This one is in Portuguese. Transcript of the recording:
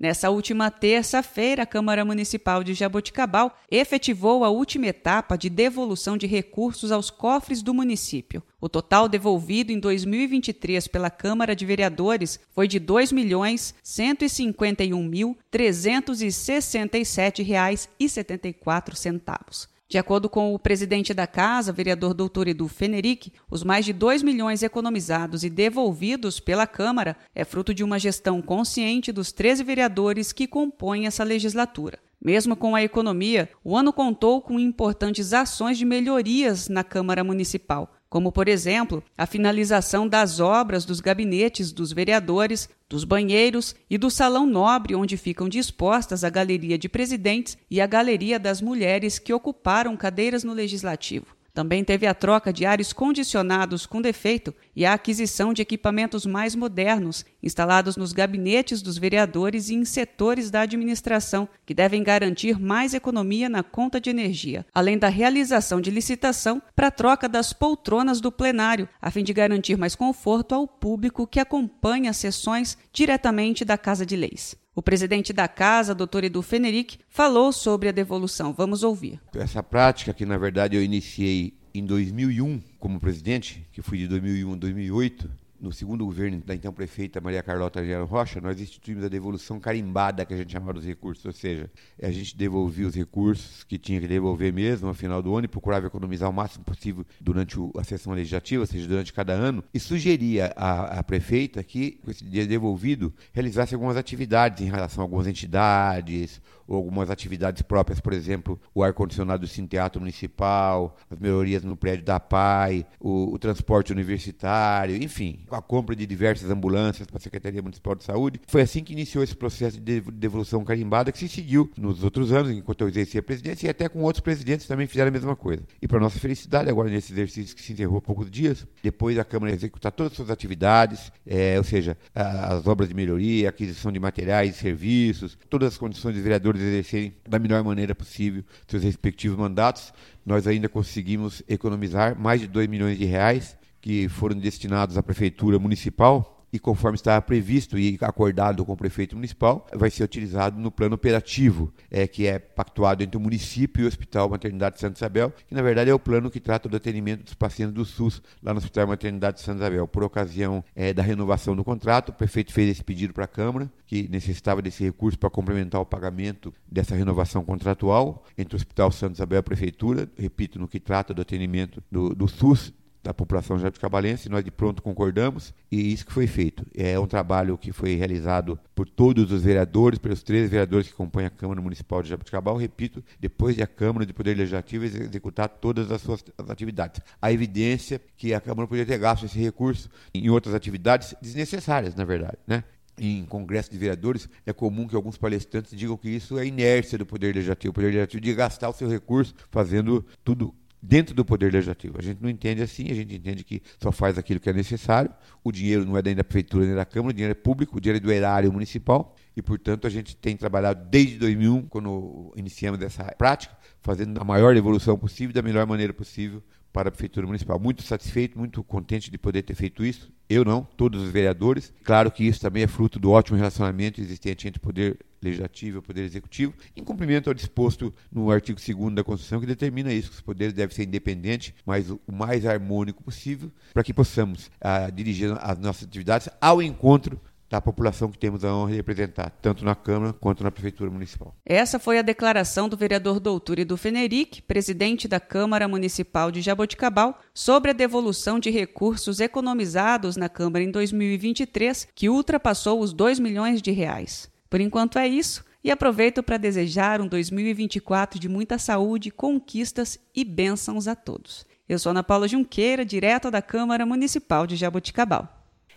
Nessa última terça-feira, a Câmara Municipal de Jaboticabal efetivou a última etapa de devolução de recursos aos cofres do município. O total devolvido em 2023 pela Câmara de Vereadores foi de R$ 2.151.367,74. De acordo com o presidente da casa, vereador doutor Edu Feneric, os mais de 2 milhões economizados e devolvidos pela Câmara é fruto de uma gestão consciente dos 13 vereadores que compõem essa legislatura. Mesmo com a economia, o ano contou com importantes ações de melhorias na Câmara Municipal, como, por exemplo, a finalização das obras dos gabinetes dos vereadores, dos banheiros e do salão nobre onde ficam dispostas a galeria de presidentes e a galeria das mulheres que ocuparam cadeiras no legislativo. Também teve a troca de ares condicionados com defeito e a aquisição de equipamentos mais modernos, instalados nos gabinetes dos vereadores e em setores da administração, que devem garantir mais economia na conta de energia, além da realização de licitação para a troca das poltronas do plenário, a fim de garantir mais conforto ao público que acompanha as sessões diretamente da Casa de Leis. O presidente da casa, doutor Edu Feneric, falou sobre a devolução. Vamos ouvir. Essa prática, que na verdade eu iniciei em 2001 como presidente, que fui de 2001 a 2008, no segundo governo da então prefeita Maria Carlota Gero Rocha, nós instituímos a devolução carimbada, que a gente chamava dos recursos, ou seja, a gente devolvia os recursos que tinha que devolver mesmo ao final do ano e procurava economizar o máximo possível durante a sessão legislativa, ou seja, durante cada ano, e sugeria à, à prefeita que, com esse dia devolvido, realizasse algumas atividades em relação a algumas entidades algumas atividades próprias, por exemplo, o ar-condicionado do Cine Teatro Municipal, as melhorias no prédio da PAI, o, o transporte universitário, enfim, a compra de diversas ambulâncias para a Secretaria Municipal de Saúde. Foi assim que iniciou esse processo de devolução carimbada que se seguiu nos outros anos, enquanto eu exercia a presidência, e até com outros presidentes também fizeram a mesma coisa. E para nossa felicidade, agora nesse exercício que se encerrou há poucos dias, depois a Câmara executar todas as suas atividades, é, ou seja, as obras de melhoria, aquisição de materiais e serviços, todas as condições dos vereadores exercerem da melhor maneira possível seus respectivos mandatos. Nós ainda conseguimos economizar mais de 2 milhões de reais que foram destinados à prefeitura municipal e conforme estava previsto e acordado com o prefeito municipal, vai ser utilizado no plano operativo, é, que é pactuado entre o município e o Hospital Maternidade de Santa Isabel, que na verdade é o plano que trata do atendimento dos pacientes do SUS lá no Hospital Maternidade de Santa Isabel. Por ocasião é, da renovação do contrato, o prefeito fez esse pedido para a Câmara, que necessitava desse recurso para complementar o pagamento dessa renovação contratual entre o Hospital Santa Isabel e a Prefeitura, repito, no que trata do atendimento do, do SUS da população jabuticabalense, nós de pronto concordamos e isso que foi feito. É um trabalho que foi realizado por todos os vereadores, pelos três vereadores que compõem a Câmara Municipal de Jabuticabal, repito, depois de a Câmara de Poder Legislativo executar todas as suas atividades. A evidência que a Câmara podia ter gasto esse recurso em outras atividades desnecessárias, na verdade, né? em congresso de vereadores, é comum que alguns palestrantes digam que isso é inércia do Poder Legislativo. O Poder Legislativo de gastar o seu recurso fazendo tudo dentro do Poder Legislativo. A gente não entende assim, a gente entende que só faz aquilo que é necessário. O dinheiro não é da Prefeitura nem da Câmara, o dinheiro é público, o dinheiro é do erário municipal. E, portanto, a gente tem trabalhado desde 2001, quando iniciamos essa prática, fazendo a maior evolução possível, da melhor maneira possível para a Prefeitura Municipal. Muito satisfeito, muito contente de poder ter feito isso. Eu não, todos os vereadores. Claro que isso também é fruto do ótimo relacionamento existente entre o Poder Legislativo e o Poder Executivo, em cumprimento ao disposto no artigo 2 da Constituição, que determina isso, que os poderes devem ser independentes, mas o mais harmônico possível, para que possamos ah, dirigir as nossas atividades ao encontro da população que temos a honra de representar, tanto na Câmara quanto na Prefeitura Municipal. Essa foi a declaração do vereador Doutor Edu Feneric, presidente da Câmara Municipal de Jaboticabal, sobre a devolução de recursos economizados na Câmara em 2023, que ultrapassou os 2 milhões de reais. Por enquanto é isso, e aproveito para desejar um 2024 de muita saúde, conquistas e bênçãos a todos. Eu sou Ana Paula Junqueira, direta da Câmara Municipal de Jaboticabal.